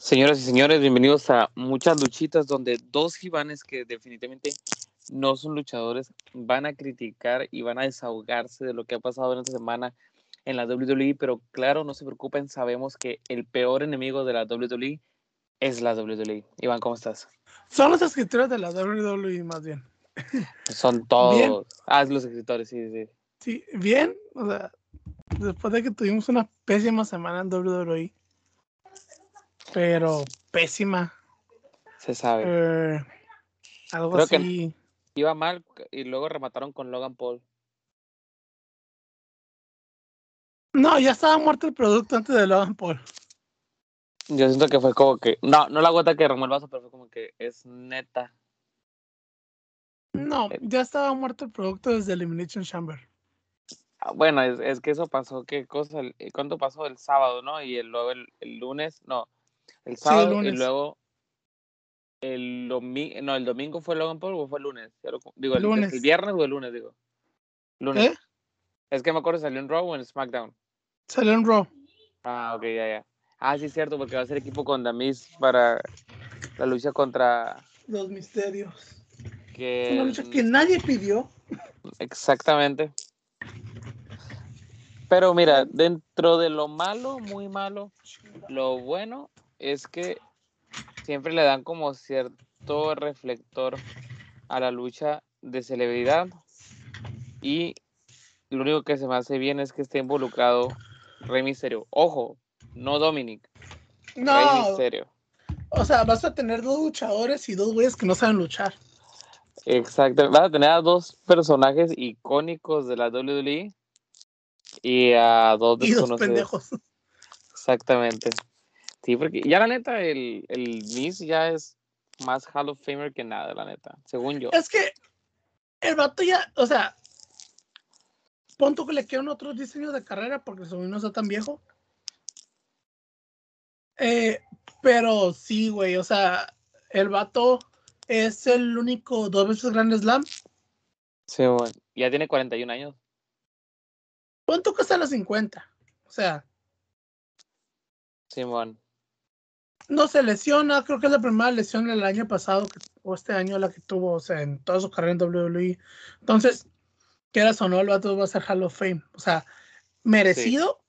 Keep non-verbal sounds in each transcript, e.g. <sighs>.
Señoras y señores, bienvenidos a muchas luchitas donde dos gibanes que definitivamente no son luchadores van a criticar y van a desahogarse de lo que ha pasado en esta semana en la WWE, pero claro, no se preocupen, sabemos que el peor enemigo de la WWE es la WWE. Iván, ¿cómo estás? Son los escritores de la WWE más bien. Son todos. Ah, los escritores, sí, sí. Sí, bien, o sea, después de que tuvimos una pésima semana en WWE pero pésima. Se sabe. Eh, algo así. iba mal y luego remataron con Logan Paul. No, ya estaba muerto el producto antes de Logan Paul. Yo siento que fue como que. No, no la gota que derramó el vaso, pero fue como que es neta. No, eh. ya estaba muerto el producto desde Elimination Chamber. Ah, bueno, es, es, que eso pasó, ¿qué cosa? ¿Cuánto pasó el sábado, no? Y el, luego el, el lunes, no, el sábado y luego el domingo, no, el domingo fue Logan Paul o fue el lunes. Digo, el, lunes. el, viernes o el lunes, digo. Lunes. ¿Eh? Es que me acuerdo, salió en Raw o en SmackDown. Salió en Raw. Ah, ok, ya, ya. Ah, sí, es cierto, porque va a ser equipo con Damis para la lucha contra. Los misterios. Que... Una lucha que nadie pidió. Exactamente. Pero mira, dentro de lo malo, muy malo, lo bueno es que siempre le dan como cierto reflector a la lucha de celebridad y lo único que se me hace bien es que esté involucrado Rey Misterio. Ojo, no Dominic. No. Rey Misterio. O sea, vas a tener dos luchadores y dos güeyes que no saben luchar. Exacto. Vas a tener a dos personajes icónicos de la WWE y a dos desconocidos. Y dos pendejos. Exactamente. Sí, porque ya la neta, el, el Miss ya es más Hall of Famer que nada, la neta, según yo. Es que el vato ya, o sea, punto que le quedan otros diseños de carrera porque su no está tan viejo. Eh, pero sí, güey, o sea, el vato es el único dos veces Grand Slam. Sí, bueno, ya tiene 41 años. ¿Cuánto cuesta los 50? O sea. Simón no se lesiona, creo que es la primera lesión del año pasado o este año la que tuvo, o sea, en toda su carrera en WWE. Entonces, quieras o no, el vato va a ser Hall of Fame. O sea, merecido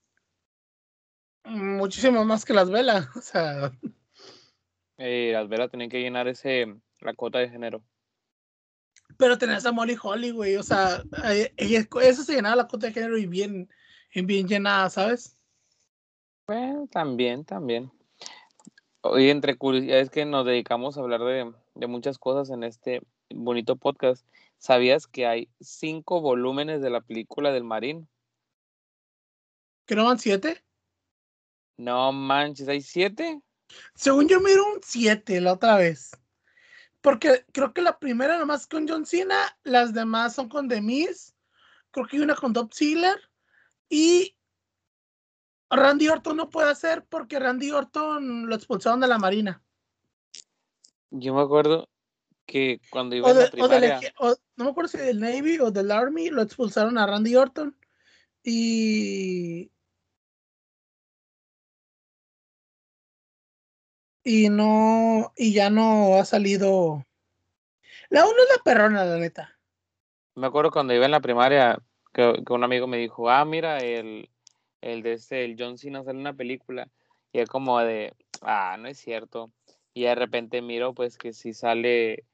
muchísimo más que las velas. <laughs> O sea. Eh, las velas tienen que llenar ese la cuota de género. Pero tenés a Molly Holly, güey. O sea, eso se llenaba la cuota de género y bien, bien llenada, ¿sabes? Bueno, también, también. Hoy entre curiosidades que nos dedicamos a hablar de, de, muchas cosas en este bonito podcast, ¿sabías que hay cinco volúmenes de la película del Marín? ¿Que no van siete? No manches, ¿hay siete? Según yo miro un siete la otra vez. Porque creo que la primera nomás con John Cena, las demás son con Demis, creo que hay una con Dob Ziggler y Randy Orton no puede hacer porque Randy Orton lo expulsaron de la Marina. Yo me acuerdo que cuando iba a la primaria... no me acuerdo si del Navy o del Army lo expulsaron a Randy Orton y... Y no, y ya no ha salido. La uno es la perrona, la neta. Me acuerdo cuando iba en la primaria que un amigo me dijo, ah, mira, el, el de este, el John Cena sale en una película y es como de, ah, no es cierto. Y de repente miro pues que si sale,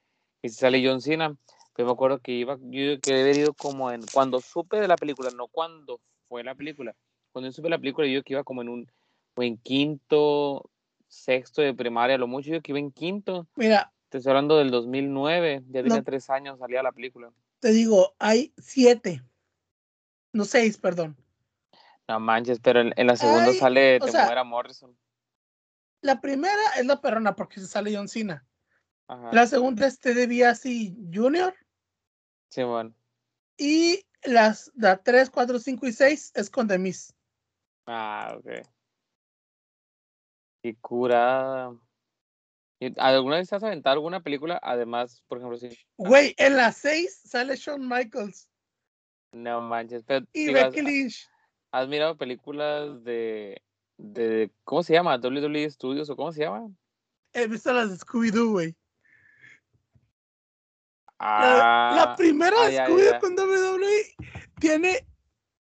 que si sale John Cena, pues me acuerdo que iba, yo que he ido como en, cuando supe de la película, no cuando fue la película, cuando supe la película yo que iba como en un, en quinto, sexto de primaria, lo mucho yo que iba en quinto. Mira. Te estoy hablando del 2009, ya tenía tres años, salía la película. Te digo, hay siete, no seis, perdón. No manches, pero en, la segunda sale Te muera Morrison. La primera es la perrona porque se sale John Cena. La segunda es Ted DiBiase Jr. Sí, bueno. Y las la 3, 4, 5 y 6 es con Demis. Ah, ok. Y cura. ¿Alguna vez has aventado alguna película? Además, por ejemplo, sí. Güey, en la 6 sale Shawn Michaels. No manches, pero. Y Becky Lynch. ¿Has mirado películas de, de, ¿cómo se llama? WWE Studios o cómo se llama? He visto las de Scooby-Doo, güey. Ah, la, primera ah, de Scooby-Doo con WWE tiene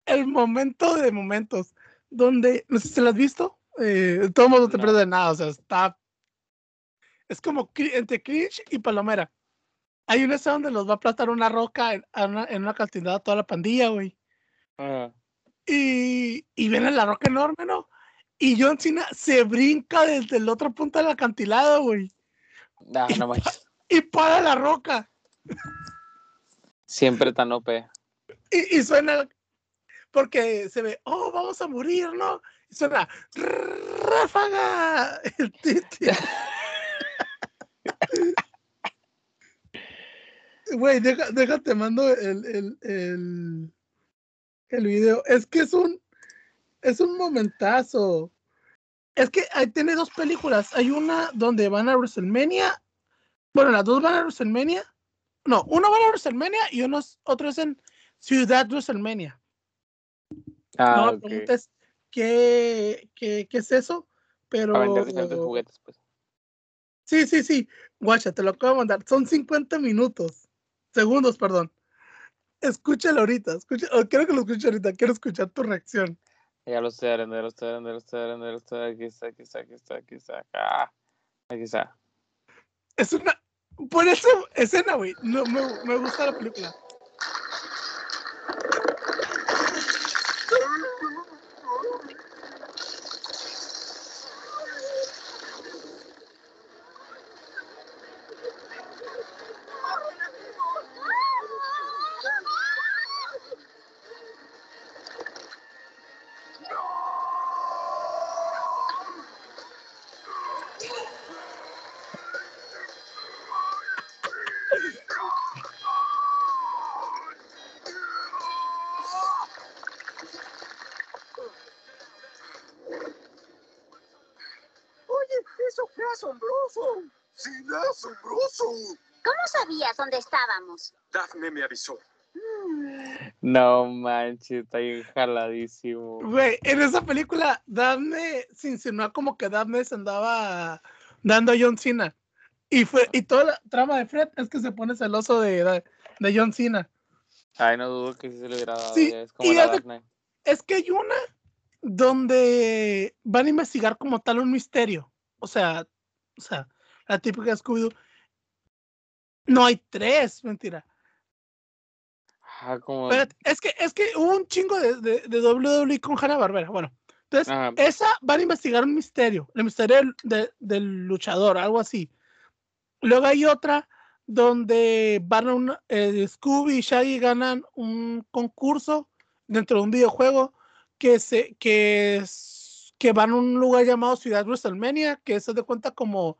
el momento de momentos donde, no sé si la has visto, eh, todo mundo te No. pierde de nada, o sea, está. Es como entre cringe y palomera. Hay una escena donde los va a aplastar una roca en, una, en una a toda la pandilla, güey. Ajá. Y, y viene la roca enorme, ¿no? Y John Cena se brinca desde el otro punto del acantilado, güey. Ah, no manches. Y para la roca. Siempre tan OP. Y, y suena, porque se ve, oh, vamos a morir, ¿no? Y suena, ráfaga. <laughs> El titi. <laughs> Güey, deja, déjate, mando el, el, el, el video. Es que es un, es un momentazo. Es que ahí tiene dos películas. Hay una donde van a WrestleMania. Bueno, las dos van a WrestleMania. No, uno va a WrestleMania y uno es- otro es en Ciudad WrestleMania. Ah, no me ok. preguntes qué, qué, qué es eso, pero. Para vender diferentes juguetes, pues. Sí, sí, sí. Guacha, te lo acabo de mandar. Son 50 minutos. Segundos, perdón. Escúchalo ahorita. Escucha, o quiero que lo escuche ahorita. Quiero escuchar tu reacción. Ya lo estoy abriendo, ya lo estoy abriendo, ya lo estoy abriendo, ya lo estoy Aquí está, aquí está, aquí está, aquí está. Acá. Aquí está. Es una. Por esa escena, güey. No, me, me gusta la película. ¿Cómo sabías dónde estábamos? Daphne me avisó. No manches, está bien jaladísimo. Güey, en esa película, Daphne se insinuó como que Daphne se andaba dando a John Cena. Y, fue, y toda la trama de Fred es que se pone celoso de, de, John Cena. Ay, no dudo que sí se le hubiera dado. Sí, es como y la haz de- Daphne. Es que hay una donde van a investigar como tal un misterio. O sea, o sea, la típica Scooby-Doo. No hay tres, mentira. Ah, como. Es que, es que hubo un chingo de, de, de WWE con Hanna Barbera. Bueno, entonces, Ajá. esa van a investigar un misterio, el misterio del, de- del luchador, algo así. Luego hay otra donde van a un eh, Scooby y Shaggy ganan un concurso dentro de un videojuego que se que es- que van a un lugar llamado Ciudad WrestleMania, que se de cuenta como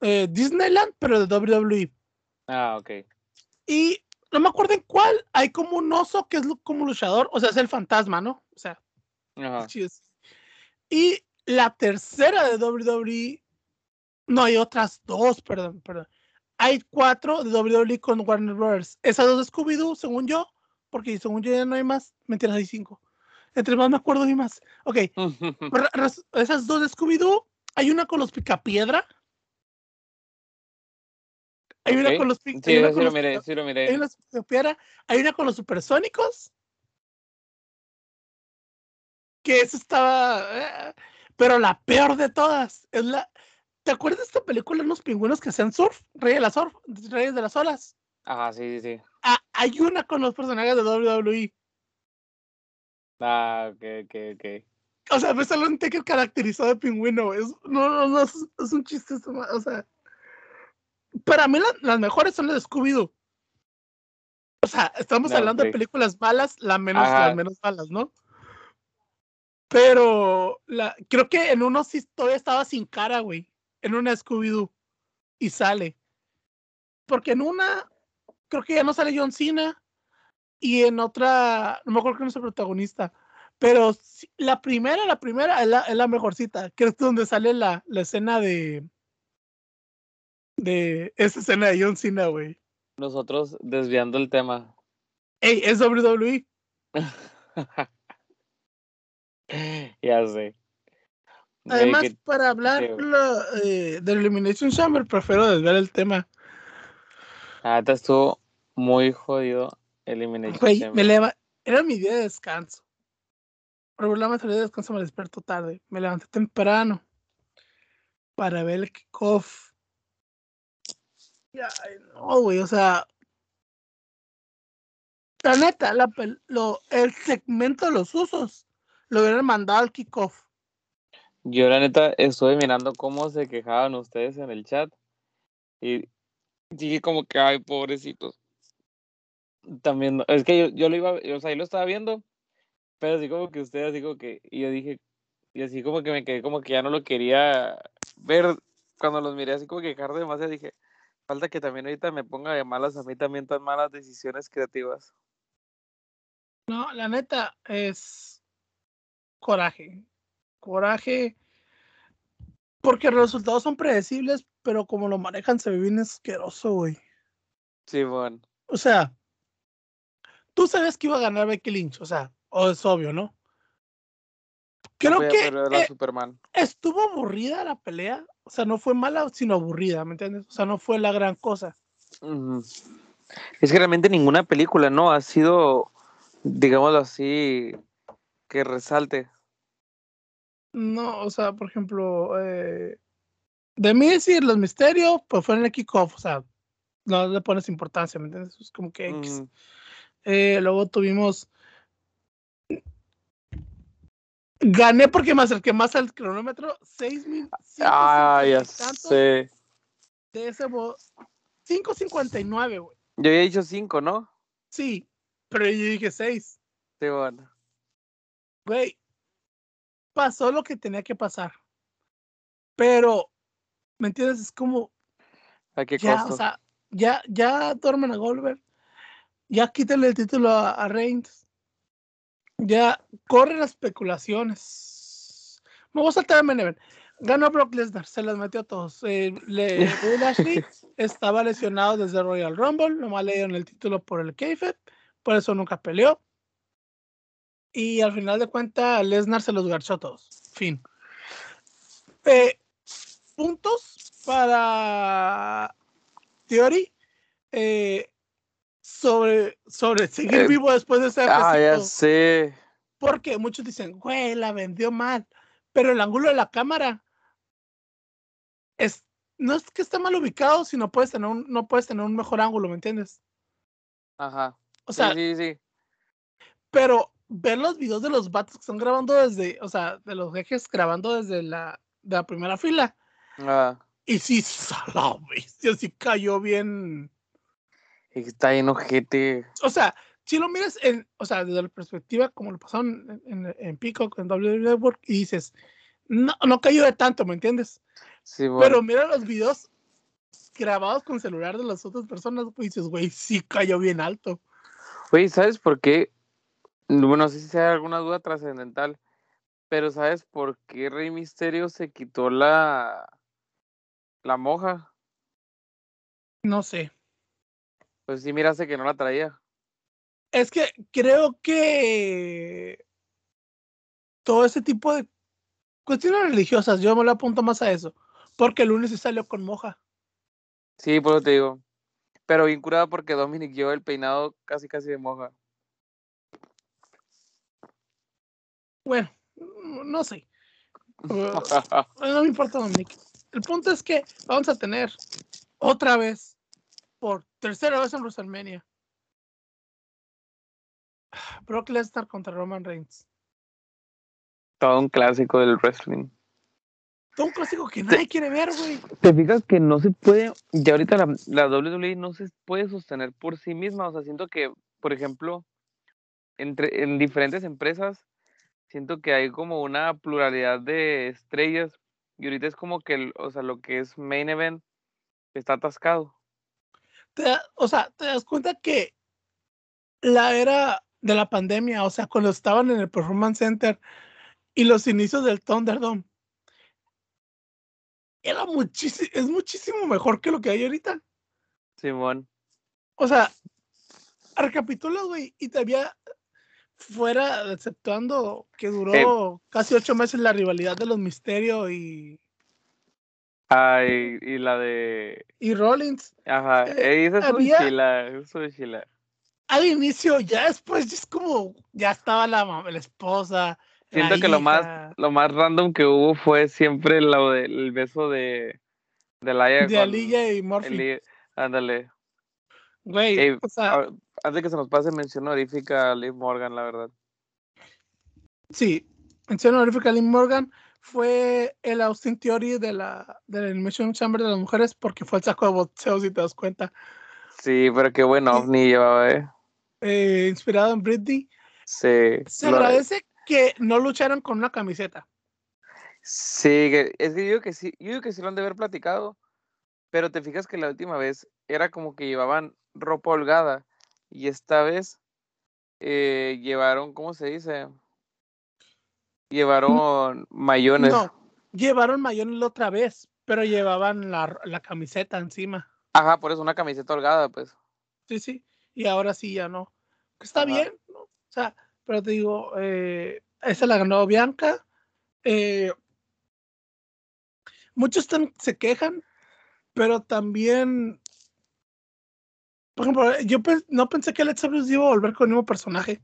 eh, Disneyland, pero de WWE. Ah, ok. Y no me acuerdo en cuál, hay como un oso que es como luchador, o sea, es el fantasma, ¿no? O sea, Ajá. Y la tercera de WWE, no hay otras dos, perdón, perdón. Hay cuatro de WWE con Warner Bros. Esas dos de Scooby-Doo, según yo, porque según yo ya no hay más, mentiras, hay cinco. Entre más me acuerdo, hay más. Ok, <laughs> esas dos de Scooby-Doo, hay una con los Picapiedra. Hay una con los, Sí, hay una sí con lo los miré, sí lo hay miré. una superpiedra, hay una con los supersónicos. Que eso estaba. eh, Pero la peor de todas es la. ¿Te acuerdas de esta película de unos pingüinos que hacían surf? Reyes de las surf, Reyes de las olas. Ajá, sí, sí, sí. Ah, hay una con los personajes de WWE. Ah, ok, ok, ok. O sea, ves al que caracterizado de pingüino. Es, no, no, no, es, es un chiste. O sea. Para mí la- las mejores son las de Scooby-Doo. O sea, estamos No, hablando de películas malas, la menos, Ajá. las menos malas, ¿no? Pero la, creo que en uno sí todavía estaba sin cara, güey. En una Scooby-Doo. Y sale. Porque en una, creo que ya no sale John Cena. Y en otra, no me acuerdo quién es el protagonista. Pero la primera, la primera es la, es la mejorcita. Que es donde sale la, la escena de. De esa escena de John Cena, güey. Nosotros desviando el tema. Ey, es. WWE. <laughs> ya sé. Además, que- para hablar eh, del Elimination Chamber, prefiero desviar el tema. la neta estuvo muy jodido Elimination Güey, Chamber. me leva... Era mi día de descanso. Regularmente el día de descanso me despierto tarde. Me levanté temprano para ver el kickoff. No, güey, o sea. La neta, la el segmento de los usos lo hubieran mandado al kickoff. Yo la neta estuve mirando cómo se quejaban ustedes en el chat y dije como que, ay, pobrecitos. También, es que yo, yo lo iba, o sea, yo lo estaba viendo, pero así como que ustedes, así como que, y yo dije, y así como que me quedé como que ya no lo quería ver, cuando los miré así como que quejar demasiado, dije, falta que también ahorita me ponga de malas a mí también tan malas decisiones creativas. No, la neta es coraje. Coraje. Porque los resultados son predecibles, pero como lo manejan se ve bien asqueroso, güey. Sí, bueno. O sea, tú sabes que iba a ganar Becky Lynch, o sea, o es obvio, ¿no? Creo que eh, Superman. estuvo aburrida la pelea. O sea, no fue mala, sino aburrida, ¿me entiendes? O sea, no fue la gran cosa. Es que realmente ninguna película, ¿no? Ha sido, digámoslo así, que resalte. No, o sea, por ejemplo, eh, de mí decir los misterios, pues fue en el kickoff, o sea, no le pones importancia, ¿me entiendes? Es como que X. Eh, luego tuvimos. Gané porque me acerqué más al cronómetro. 6 mil. Ah, ya sé. De ese bo- 5.59, güey. Yo había dicho cinco, ¿no? Sí, pero yo dije 6. Sí, bueno. Güey, pasó lo que tenía que pasar. Pero, ¿me entiendes? Es como, ¿A qué ya, costo? o sea, ya, ya duermen a Goldberg. Ya quítale el título a, a Reigns. Ya corren las especulaciones. Me voy a saltar a main event. Ganó Brock Lesnar, se las metió a todos. Eh, le, Lashley <laughs> estaba lesionado desde Royal Rumble, nomás le dieron el título por el kayfabe, por eso nunca peleó. Y al final de cuentas, Lesnar se los garchó a todos. Fin. Eh, puntos para Theory eh, sobre, sobre seguir Eh, vivo después de ese Ah, ya sé. Porque muchos dicen, güey, la vendió mal. Pero el ángulo de la cámara es, no es que esté mal ubicado, sino puedes tener un, no puedes tener un mejor ángulo, ¿me entiendes? Ajá. O sea, sí, sí, sí. pero ver los videos de los vatos que están grabando desde, o sea, de los ejes grabando desde la, de la primera fila. Ah, Y sí, <laughs> salado, bestia, sí cayó bien. Está bien ojete. O sea, si lo miras en, o sea, desde la perspectiva como lo pasaron en, en, en Peacock, en WWE Network, y dices, no, no cayó de tanto, ¿me entiendes? Sí, bueno. Pero mira los videos grabados con celular de las otras personas, pues dices, güey, sí cayó bien alto. Oye, ¿sabes por qué? Bueno, no sé si sea alguna duda trascendental, pero ¿sabes por qué Rey Misterio se quitó la, la moja? No sé. Pues sí, miraste que no la traía. Es que creo que todo ese tipo de cuestiones religiosas, yo me lo apunto más a eso. Porque el lunes sí salió con moja. Sí, por eso te digo. Pero bien curada porque Dominic lleva el peinado casi casi de moja. Bueno, no sé. <laughs> No me importa, Dominic. El punto es que vamos a tener otra vez, por tercera vez en WrestleMania, <sighs> Brock Lesnar contra Roman Reigns. Todo un clásico del wrestling. Todo un clásico que nadie quiere ver, güey. ¿Te fijas que no se puede, ya ahorita la, la WWE no se puede sostener por sí misma? O sea, siento que, por ejemplo, entre, en diferentes empresas, siento que hay como una pluralidad de estrellas y ahorita es como que, o sea, lo que es main event está atascado. Te o sea, te das cuenta que la era de la pandemia, o sea, cuando estaban en el Performance Center y los inicios del Thunderdome, era muchísimo, es muchísimo mejor que lo que hay ahorita. Simón. O sea, recapitulas, güey, y te había fuera, exceptuando que duró casi ocho meses la rivalidad de los Misterios y, Y la de. y Rollins, Ajá, Eh, esa es había- su chila, es su chila. al inicio, ya después, ya es como, ya estaba la, la esposa. la Siento que lo más, lo más random que hubo fue siempre lo del beso de, de Laia de Aliyah y Murphy. Eli- Ándale. Güey, Ey, o sea, Antes de que se nos pase, mención honorífica a Liv Morgan, la verdad. sí, mención honorífica a Lynn Morgan fue el Austin Theory de la, de la Chamber de las mujeres porque fue el saco de boxeo, si te das cuenta, Sí, pero qué buen ovni llevaba, eh. eh, inspirado en Britney. Sí. Se agradece que no lucharon con una camiseta. Sí, es que yo digo que sí, yo digo que sí lo han de haber platicado, pero te fijas que la última vez era como que llevaban ropa holgada y esta vez eh, llevaron, ¿cómo se dice? Llevaron mayones. No, llevaron mayonesa la otra vez, pero llevaban la, la camiseta encima. Ajá, por eso una camiseta holgada, pues. Sí, sí. Y ahora sí ya no. Está Ajá. bien, ¿no? O sea, pero te digo, eh, esa la ganó Bianca. eh, muchos tan- se quejan, pero también, por ejemplo, yo no pensé que Alexa Bliss iba a volver con el mismo personaje.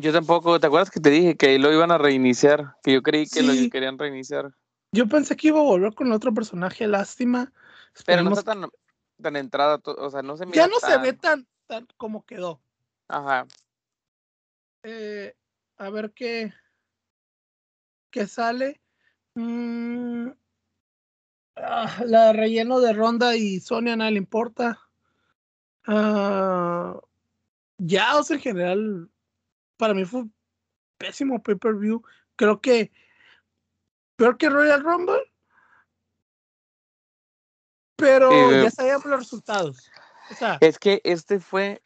Yo tampoco, ¿te acuerdas que te dije que lo iban a reiniciar? Que yo creí que lo querían reiniciar. Yo pensé que iba a volver con otro personaje, lástima. Pero no está tan, tan entrada, o sea, no se mira ya no se ve tan, tan como quedó. Ajá. Eh, a ver qué, qué sale. Mm, ah, la relleno de Ronda y Sonia nada le importa. Ah, ya, o sea, en general, para mí fue un pésimo pay-per-view. Creo que peor que Royal Rumble. Pero Eh, ya sabíamos los resultados. O sea, Es que este fue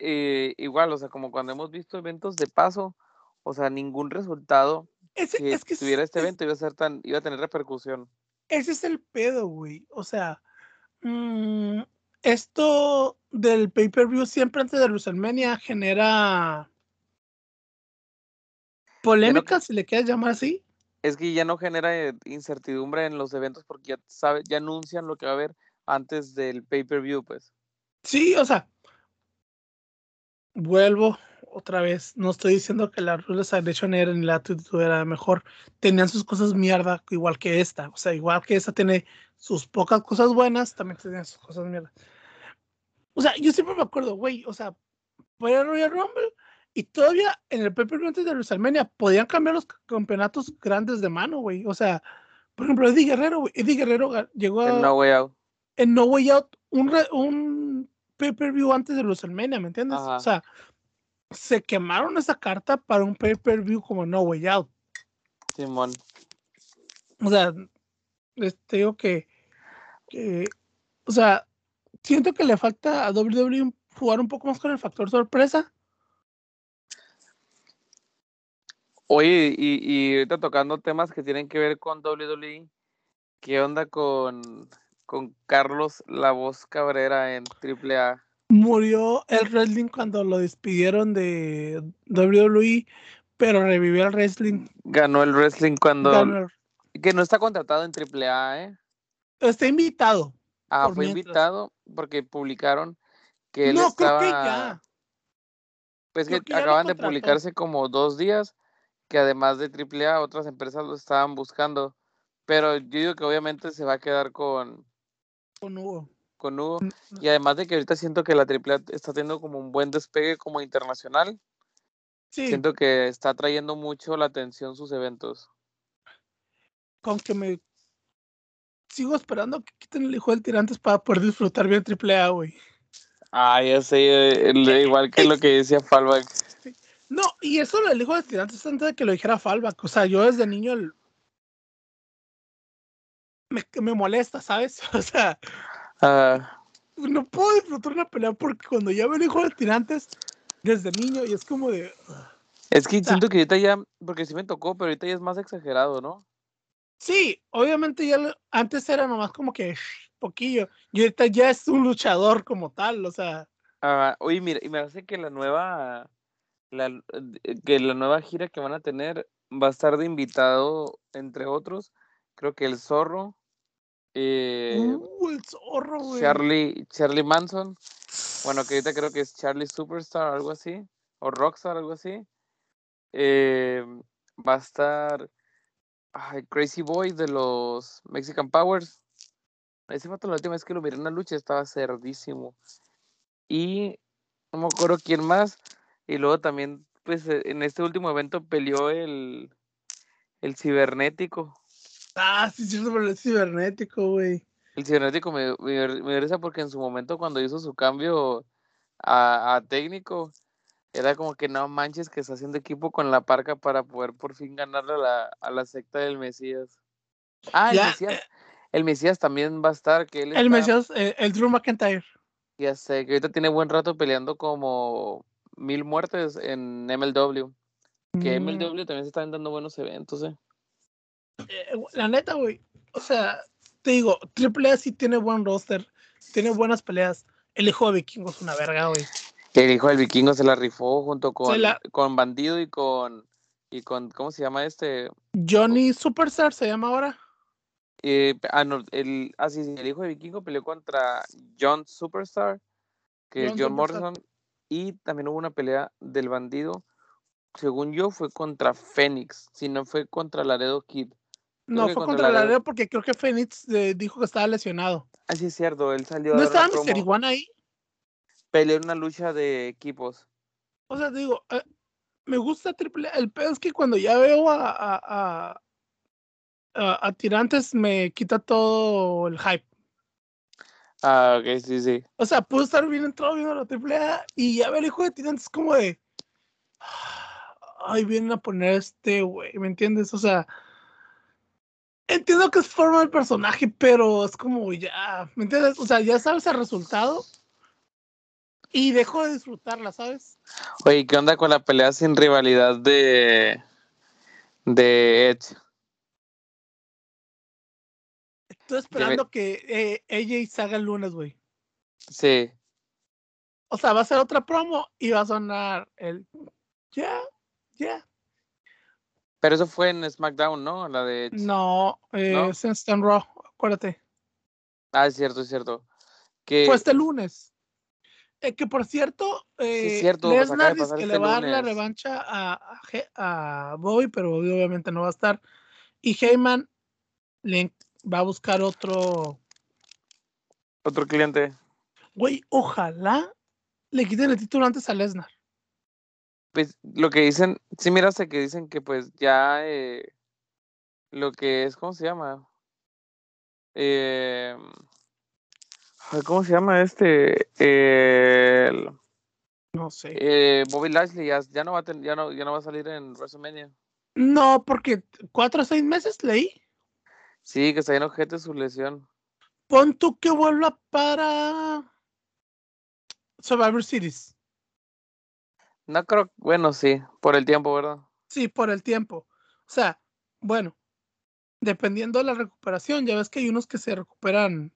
eh, igual, o sea, como cuando hemos visto eventos de paso, o sea, ningún resultado ese, que es que tuviera es- este es- evento iba a ser tan, iba a tener repercusión. Ese es el pedo, güey. O sea, mm, esto del pay-per-view siempre antes de WrestleMania genera polémica, si le quieres llamar así. Es que ya no genera eh, incertidumbre en los eventos porque ya sabe, ya anuncian lo que va a haber antes del pay-per-view, pues. Sí, o sea, vuelvo otra vez. No estoy diciendo que la Rules Aggression era ni la Attitude era mejor. Tenían sus cosas mierda, igual que esta. O sea, igual que esta tiene sus pocas cosas buenas, también tenía sus cosas mierda. O sea, yo siempre me acuerdo, güey, o sea, fue a Royal Rumble y todavía en el pay-per-view antes de WrestleMania podían cambiar los campeonatos grandes de mano, güey. O sea, por ejemplo, Eddie Guerrero, güey. Eddie Guerrero llegó a, En No Way Out. en No Way Out un, un pay-per-view antes de WrestleMania, ¿me entiendes? Ajá. O sea, se quemaron esa carta para un pay-per-view como No Way Out. Simón. O sea, les te digo que, que, o sea, siento que le falta a WWE jugar un poco más con el factor sorpresa. Oye, y, y ahorita tocando temas que tienen que ver con WWE, ¿qué onda con, con Carlos La Voz Cabrera en AAA? Murió el wrestling cuando lo despidieron de WWE, pero revivió el wrestling. Ganó el wrestling cuando... Ganó- Que no está contratado en AAA, ¿eh? Está invitado. Ah, fue mientras. invitado porque publicaron que él no, estaba... creo que ya. Pues creo que que ya lo acaban de publicarse como dos días que además de AAA otras empresas lo estaban buscando. Pero yo digo que obviamente se va a quedar con, Con Hugo. con Hugo. Y además de que ahorita siento que la AAA está teniendo como un buen despegue como internacional. Sí, Siento que está atrayendo mucho la atención sus eventos. con que me sigo esperando que quiten el hijo del tirantes para poder disfrutar bien AAA, güey. Ah, ya sé, eh, igual que lo que decía Fallback. No, y eso lo del hijo del tirantes antes de que lo dijera Falback. O sea, yo desde niño el- me, me molesta, ¿sabes? <laughs> O sea, Ah, no puedo disfrutar una pelea porque cuando ya veo el hijo del tirantes desde niño y es como de. es que sea- siento que ahorita ya, porque sí me tocó, pero ahorita ya es más exagerado, ¿no? Sí, obviamente ya lo- antes era nomás como que poquillo. Y ahorita ya es un luchador como tal, o sea. Ah, oye, mira, y me hace que la nueva, la, eh, que la nueva gira que van a tener va a estar de invitado, entre otros, creo que el Zorro, eh, Uh, el zorro, güey. Charlie, Charlie Manson, bueno, que ahorita creo que es Charlie Superstar, algo así, o Rockstar, algo así. Eh, va a estar ay, Crazy Boy de los Mexican Powers. Ese fue la última vez que lo miré en una lucha, estaba cerdísimo. Y no me acuerdo quién más. Y luego también, pues eh, en este último evento peleó el, el cibernético. Ah, sí, sí, sobre el cibernético, güey. El cibernético me, me, me dio risa porque en su momento cuando hizo su cambio a, a técnico, era como que no manches que está haciendo equipo con la parca para poder por fin ganarle a la, a la secta del Mesías. Ah, el Mesías. El Mesías también va a estar, que él El está- Mesías, eh, el Drew McIntyre. Ya sé, que ahorita tiene buen rato peleando como mil muertes en MLW. Que Mm, MLW también se están dando buenos eventos, eh. eh, la neta, güey. O sea, te digo, Triple A sí tiene buen roster, tiene buenas peleas. El hijo de Vikingo es una verga, güey. El hijo del vikingo se la rifó junto con, la- con Bandido y con, y con, ¿cómo se llama este? Johnny Superstar se llama ahora. Eh, ah, no, el, ah, sí, sí, el hijo de Vikingo peleó contra John Superstar, que John es John Superstar. Morrison, y también hubo una pelea del bandido, según yo, fue contra Fénix, si no fue contra Laredo Kid. No, fue contra contra Laredo. Laredo porque creo que Phoenix eh, dijo que estaba lesionado. Ah, sí, es cierto, él salió ¿No estaba Mr. Iguana ahí? peleó una lucha de equipos. O sea, te digo, eh, me gusta Triple. El peor es que cuando ya veo a, a, a, a- a tirantes me quita todo el hype. Ah, ok, sí, sí. O sea, puedo estar bien entrado viendo la triple A y ya ver el hijo de tirantes como de. Ay, vienen a poner este, güey, ¿me entiendes? O sea, entiendo que es forma del personaje, pero es como ya, ¿me entiendes? O sea, ya sabes el resultado y dejo de disfrutarla, ¿sabes? Oye, ¿qué onda con la pelea sin rivalidad de, de Edge? Estoy esperando que eh, AJ se haga el lunes, güey. Sí. O sea, va a ser otra promo y va a sonar el. Ya, ya. Pero eso fue en SmackDown, ¿no? La de. No, eh, ¿No? es en Stan Raw, acuérdate. Ah, es cierto, es cierto. Que Fue este lunes. Eh, que por cierto, eh, cierto, pues Lesnar dice que este le va a dar la revancha a, a Bobby, pero Bobby obviamente no va a estar. Y Heyman le va a buscar otro. otro cliente. Güey, ojalá le quiten el título antes a Lesnar. Pues lo que dicen, sí miraste que dicen que pues ya eh, lo que es, ¿cómo se llama? Eh, ¿Cómo se llama este? El- No sé. eh, Bobby Lashley ya, ya no va a ten- ya no, ya no va a salir en WrestleMania. No, porque cuatro o seis meses leí. Sí, que está en ojete su lesión. Pon tú que vuelva para Survivor Series. No creo, bueno, sí, por el tiempo, ¿verdad? Sí, por el tiempo. O sea, bueno, dependiendo de la recuperación, ya ves que hay unos que se recuperan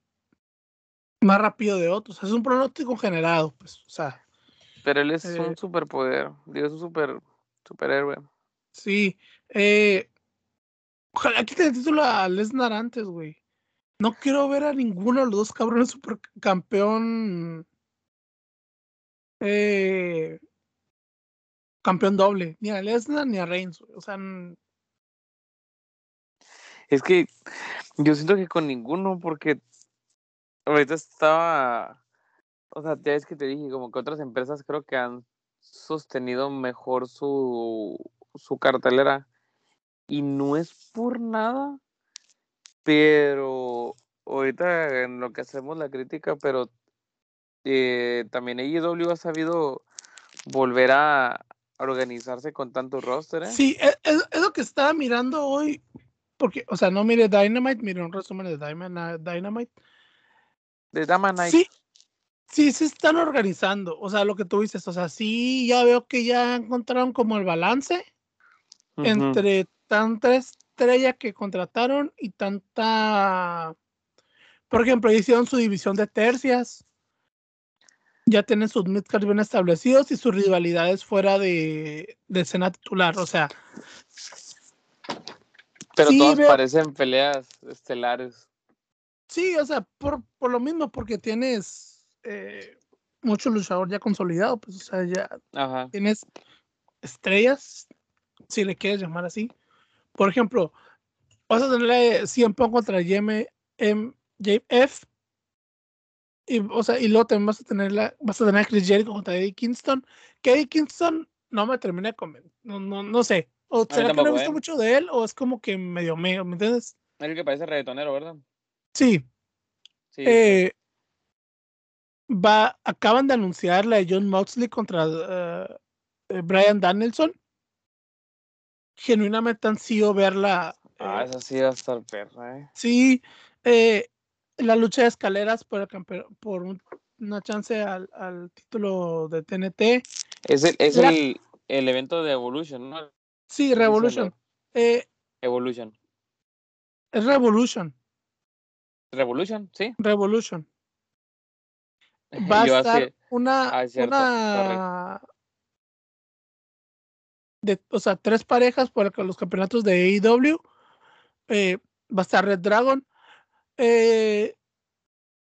más rápido de otros. Es un pronóstico generado, pues, o sea, Pero él es Eh, un superpoder, Dios es un super, superhéroe. sí. eh, ojalá quiten el título a Lesnar antes, güey. No quiero ver a ninguno de los dos cabrones supercampeón. Eh, campeón doble. Ni a Lesnar ni a Reigns, güey. O sea, Es que yo siento que con ninguno, porque ahorita estaba, o sea, ya es que te dije, como que otras empresas creo que han sostenido mejor su, su cartelera. Y no es por nada, pero ahorita en lo que hacemos la crítica, pero eh, también AEW ha sabido volver a organizarse con tanto roster, ¿eh? Sí, es, es- es lo que estaba mirando hoy. Porque, o sea, no mire Dynamite, mire un resumen de Dynamite. De Dama Night. Sí, sí, se están organizando. O sea, lo que tú dices, o sea, sí, ya veo que ya encontraron como el balance entre tanta estrella que contrataron y tanta. Por ejemplo, hicieron su división de tercias. ya tienen sus midcards bien establecidos y sus rivalidades fuera de, de escena titular. O sea, Pero Sí, todas veo- parecen peleas estelares. sí, o sea, por, por lo mismo, porque tienes eh, mucho luchador ya consolidado, pues, o sea, ya Ajá. tienes estrellas, si le quieres llamar así. Por ejemplo, vas a tener CM Punk contra JF. Y, o sea, y luego también vas a tener la, vas a tener a Chris Jericho contra Eddie Kingston. Que Eddie Kingston no me termina de convencer. No, no, no sé. O será que no tampoco, visto ¿eh? mucho de él, o es como que medio medio, ¿me entiendes? Es el que parece reggaetonero, ¿verdad? Sí. Sí. eh, va, acaban de anunciar la de John Moxley contra eh, Brian Danielson. Genuinamente han sido verla. ah, eh, esa sí va a estar perra, ¿eh? sí, eh, la lucha de escaleras por, el por un- una chance al, al título de TNT. Es el, es La- el, el evento de Evolution, ¿no? Sí, Revolution. Eh, Evolution. es Revolution. Revolution, sí. Revolution. <laughs> Va a estar una, ah, cierto, una o sea, tres parejas por los campeonatos de AEW. Eh, va a estar Red Dragon. Eh,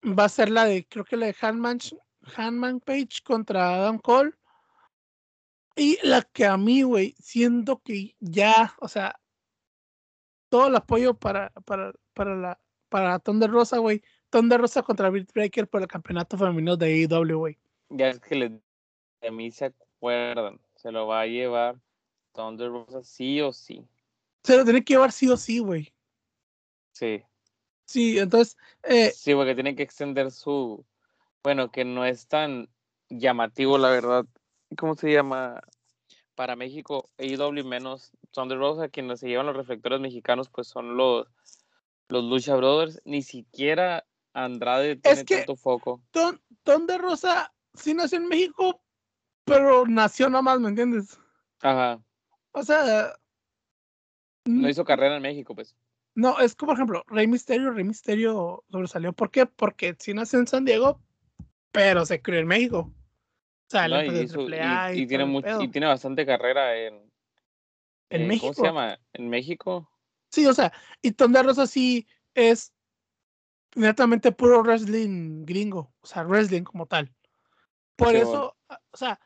va a ser la de, creo que la de Hanman, Hanman Page contra Adam Cole. Y la que a mí, güey, siento que ya, o sea, todo el apoyo para, para, para la para Thunder Rosa, güey. Thunder Rosa contra Britt Breaker por el campeonato femenino de AEW, güey. Ya es que le, de mí se acuerdan. Se lo va a llevar Thunder Rosa sí o sí. Se lo tiene que llevar sí o sí, güey. Sí. Sí, entonces, eh, Sí, porque tienen que extender su. Bueno, que no es tan llamativo, la verdad. ¿Cómo se llama? Para México, AEW menos Thunder Rosa, quienes se llevan los reflectores mexicanos, pues son los, los Lucha Brothers. Ni siquiera Andrade tiene que- tanto foco. Thun- Thunder Rosa sí nació en México, pero nació nada más, ¿me entiendes? Ajá. O sea, No mm, hizo carrera en México, pues. no, es como, por ejemplo, Rey Misterio, Rey Misterio sobresalió. ¿Por qué? Porque sí nació en San Diego, pero se crió en México. O sea, ¿no? Y, y- AAA y tiene mucho, pedo. y tiene bastante carrera en, En eh, México. ¿Cómo se llama? En México. Sí, o sea, y Thunder Rosa sí es netamente puro wrestling gringo, o sea, wrestling como tal. Por Sí, eso, bueno. o sea,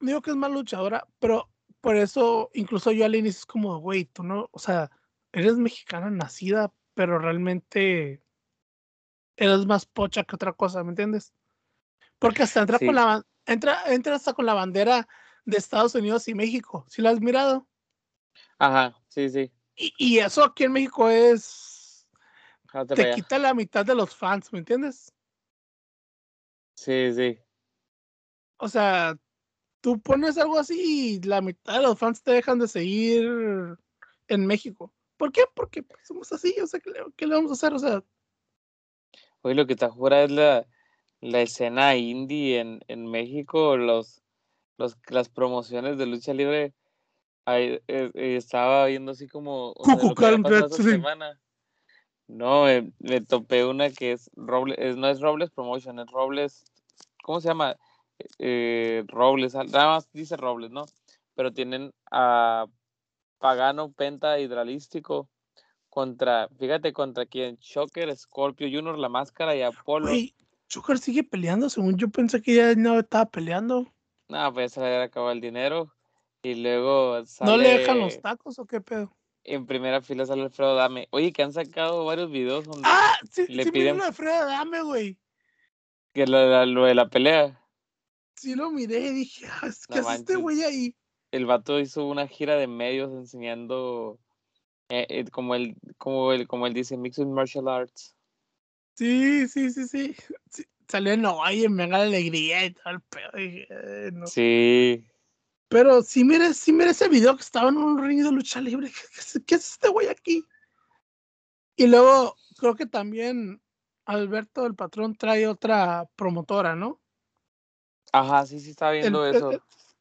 digo que es más luchadora, pero por eso incluso yo al inicio es como, güey, tú no, o sea, eres mexicana nacida, pero realmente eres más pocha que otra cosa, ¿me entiendes? Porque hasta entra Sí. con la entra, entra hasta con la bandera de Estados Unidos y México, ¿sí la has mirado? Ajá, sí, sí. Y, y eso aquí en México es Hazte te quita la mitad de los fans, ¿me entiendes? Sí, sí. O sea, tú pones algo así y la mitad de los fans te dejan de seguir en México. ¿Por qué? Porque pues, somos así, o sea, ¿qué le, qué le vamos a hacer? O sea, Oye, lo que está fuera es la, la escena indie en, en México, los, los, las promociones de lucha libre. Ahí, eh, eh, estaba viendo así como esta semana. No, eh, me topé una que es Robles, es- no es Robles Promotion, es Robles, ¿cómo se llama? Eh, Robles, al- nada más dice Robles, ¿no? Pero tienen a Pagano, Penta, Hidralístico contra, fíjate, contra quién, Shocker, Scorpio Junior, La Máscara y Apolo. güey, Chucker sigue peleando, según yo pensé que ya no estaba peleando. No, pues se le había acabado el dinero. Y luego ¿No le dejan los tacos o qué pedo? En primera fila sale Alfredo Dame. Oye, que han sacado varios videos donde Ah, sí, Le sí piden- Freda Dame, güey. que lo, lo de la pelea. Sí lo miré y dije, ah, No hace este güey ahí? El vato hizo una gira de medios enseñando eh, eh, como él, como él, como él dice, Mixed Martial Arts. Sí, sí, sí, sí. sí. Salió en Hawaii en Mega Alegría y todo el pedo. dije, no. Sí. Pero sí mire, sí mire ese video que estaba en un ring de lucha libre. ¿Qué, qué es este güey aquí? Y luego creo que también Alberto el patrón trae otra promotora, ¿no? Ajá, sí, sí, estaba El, viendo el- eso. el-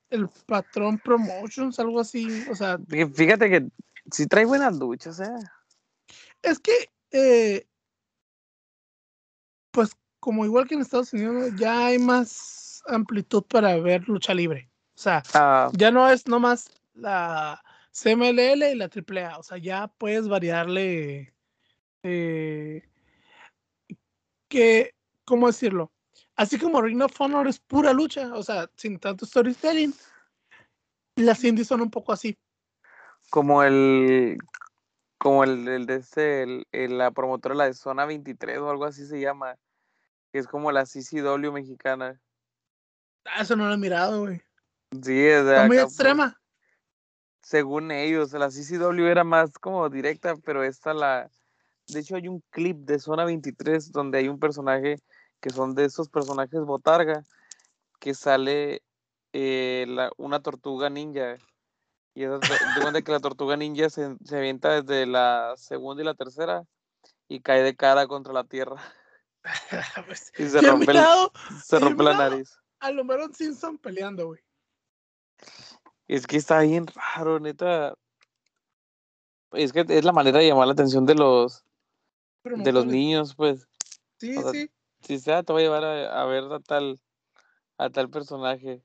el patrón promotions, algo así. O sea, Fí- Fíjate que sí trae buenas luchas, eh. es que, eh, pues como igual que en Estados Unidos, ya hay más amplitud para ver lucha libre. O sea, Ah, ya no es nomás la CMLL y la AAA. O sea, ya puedes variarle. eh, que, ¿cómo decirlo? Así como Ring of Honor es pura lucha, o sea, sin tanto storytelling. Las indies son un poco así. como el como el, el de este el- el- la promotora la de zona 23 o algo así se llama que es como la CCW mexicana Ah, Eso no lo he mirado, güey. sí es de muy acá, pues, extrema. según ellos la CCW era más como directa pero esta la de hecho hay un clip de zona 23 donde hay un personaje que son de esos personajes botarga que sale eh, la- una tortuga ninja y to- de que la tortuga ninja se, se avienta desde la segunda y la tercera y cae de cara contra la tierra <laughs> Pues, y se rompe, el- se la nariz. a lo mejor Simpson peleando, güey. Es que está bien raro, neta. Es que es la manera de llamar la atención de los, de los niños, pues. Sí, o sea, sí. Si sea, te voy a llevar a, a ver a tal, a tal personaje.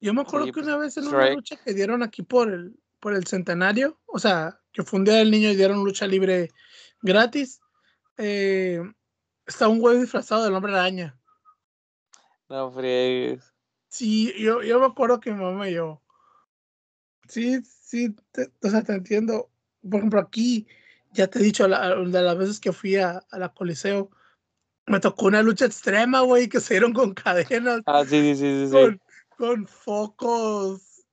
Yo me acuerdo Sí, que pues, una vez en una lucha que dieron aquí por el, por el centenario, o sea, que fue un día del niño y dieron lucha libre gratis, eh, estaba un güey disfrazado del hombre araña. No friegues. Sí, yo, yo me acuerdo que mi mamá y yo. Sí, sí, te- o sea, te entiendo. Por ejemplo, aquí, ya te he dicho, la- de las veces que fui a, a la Coliseo, me tocó una lucha extrema, güey, que se dieron con cadenas, Ah, sí, sí, sí, sí. con, con focos.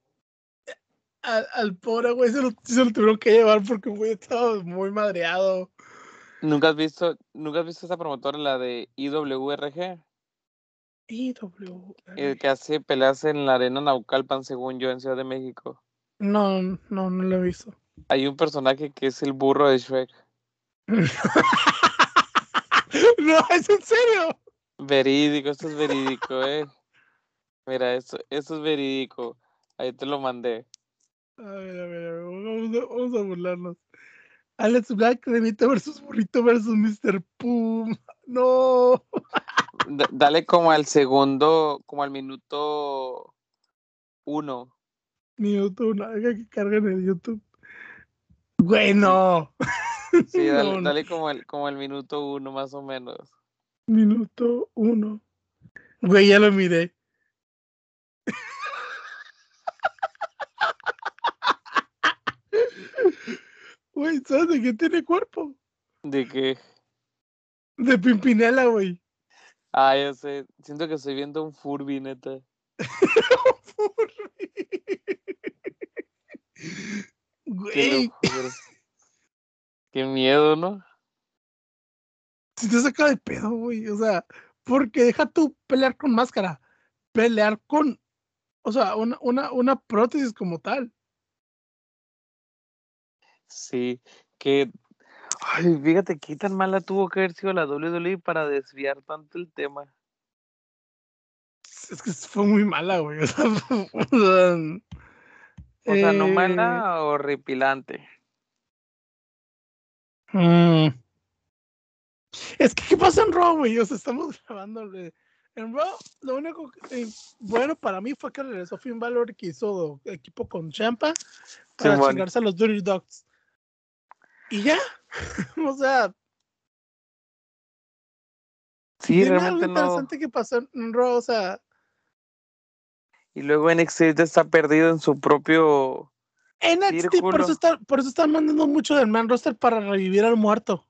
Al, al pobre güey se lo, se lo tuvieron que llevar porque güey estaba muy madreado. ¿Nunca has visto, nunca has visto esa promotora, la de IWRG? IW. El que hace peleas en la arena Naucalpan, según yo, en Ciudad de México. No, no, no lo he visto. Hay un personaje que es el burro de Shrek. <laughs> <laughs> no, es en serio. Verídico, esto es verídico, eh. Mira, esto, esto es verídico. Ahí te lo mandé. A ver, a ver, a ver, vamos a, vamos a burlarnos. Alex Black, Remita versus Burrito versus Mr. Pum. <laughs> No. <laughs> D- dale como al segundo, como al minuto uno. Minuto uno, haga que carguen el YouTube. Güey, no. Sí, <laughs> dale, No, dale como el, como el minuto uno más o menos. Minuto uno. Güey, ya lo miré. <laughs> Güey, ¿sabes de qué tiene cuerpo? De que, De Pimpinela, güey. ah, ya sé, siento que estoy viendo un Furby, neta. <laughs> Te lo Güey. Qué miedo, ¿no? si te saca de pedo, güey. O sea, porque deja tú pelear con máscara. Pelear con, o sea, una, una, una prótesis como tal. Sí, que, ay, fíjate qué tan mala tuvo que haber sido la WWE para desviar tanto el tema. Es que fue muy mala, güey. O <laughs> sea, o sea, O sea, no eh, mala, horripilante. Mm. Es que, ¿qué pasa en Raw, güey? O sea, estamos <laughs> grabando. En Raw, lo único que, eh, bueno para mí fue que regresó Finn Balor que hizo equipo con Champa para Simón. chingarse a los Dirty Dogs. Y ya. <laughs> o sea, Sí, algo realmente no. interesante que pasó en Raw. O sea, Y luego NXT está perdido en su propio. NXT, por eso, está, por eso están mandando mucho del man roster para revivir al muerto.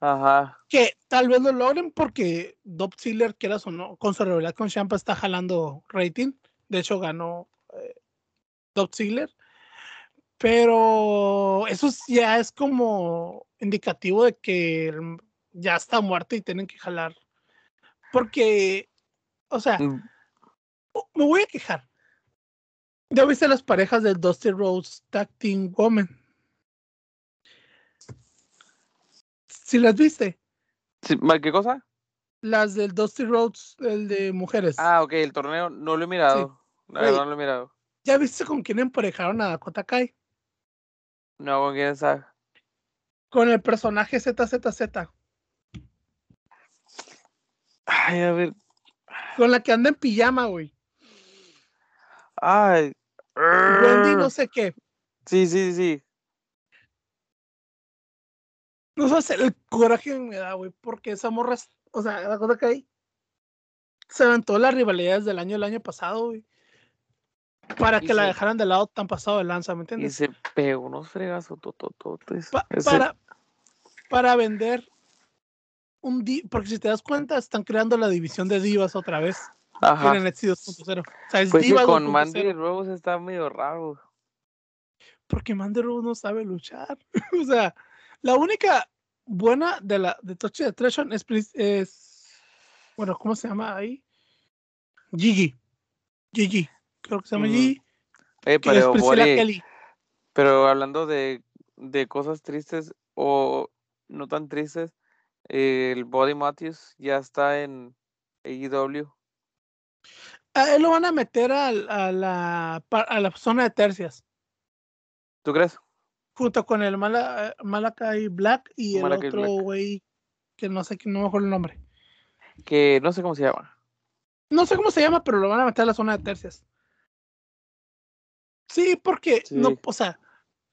Ajá. que tal vez lo logren porque Dob Ziggler, quieras o no, con su rivalidad con Champa está jalando rating. De hecho, ganó eh, Dob. Pero eso ya es como indicativo de que ya está muerto y tienen que jalar. Porque, o sea, Mm, me voy a quejar. ¿Ya viste las parejas del Dusty Rhodes Tag Team Woman? Si las viste, sí, ¿ma- ¿Qué cosa? las del Dusty Rhodes, el de mujeres. Ah, ok, el torneo no lo he mirado. Güey. verdad no lo he mirado. ¿Ya viste con quién emparejaron a Dakota Kai? No, con quién sabe. Con el personaje ZZZ. Ay, a ver. Con la que anda en pijama, güey. Ay. Wendy no sé qué. Sí, sí, sí. No sé el coraje que me da, güey, porque esa morra, o sea, la cosa que hay, se aventó las rivalidades del año el año pasado, güey. Para Y que la dejaran de lado tan pasado de lanza, ¿me Y entiendes? se pegó unos fregazos totototes. Pa- para, para vender un di porque si te das cuenta, están creando la división de divas otra vez Ajá. en NXT 2.0. O sea, es Pues sí, divas con 2.0, Mandy Rose está medio raro. Porque Mandy Rose no sabe luchar. <laughs> o sea, la única buena de la de Touch de Attraction es, es bueno, ¿cómo se llama ahí? Gigi. Gigi. Creo que se llama Ujú. Gigi. Eh, Que pero, Kelly. pero hablando de, de cosas tristes o no tan tristes, el Body Matthews ya está en AEW. A él lo van a meter al- a, la, pa- a la zona de tercias. ¿Tú crees? Junto con el Mala, Malakai Black y el otro güey que no sé, que no me acuerdo el nombre. Que no sé cómo se llama. No sé cómo se llama, pero lo van a meter a la zona de tercias. Sí, porque no, o sea,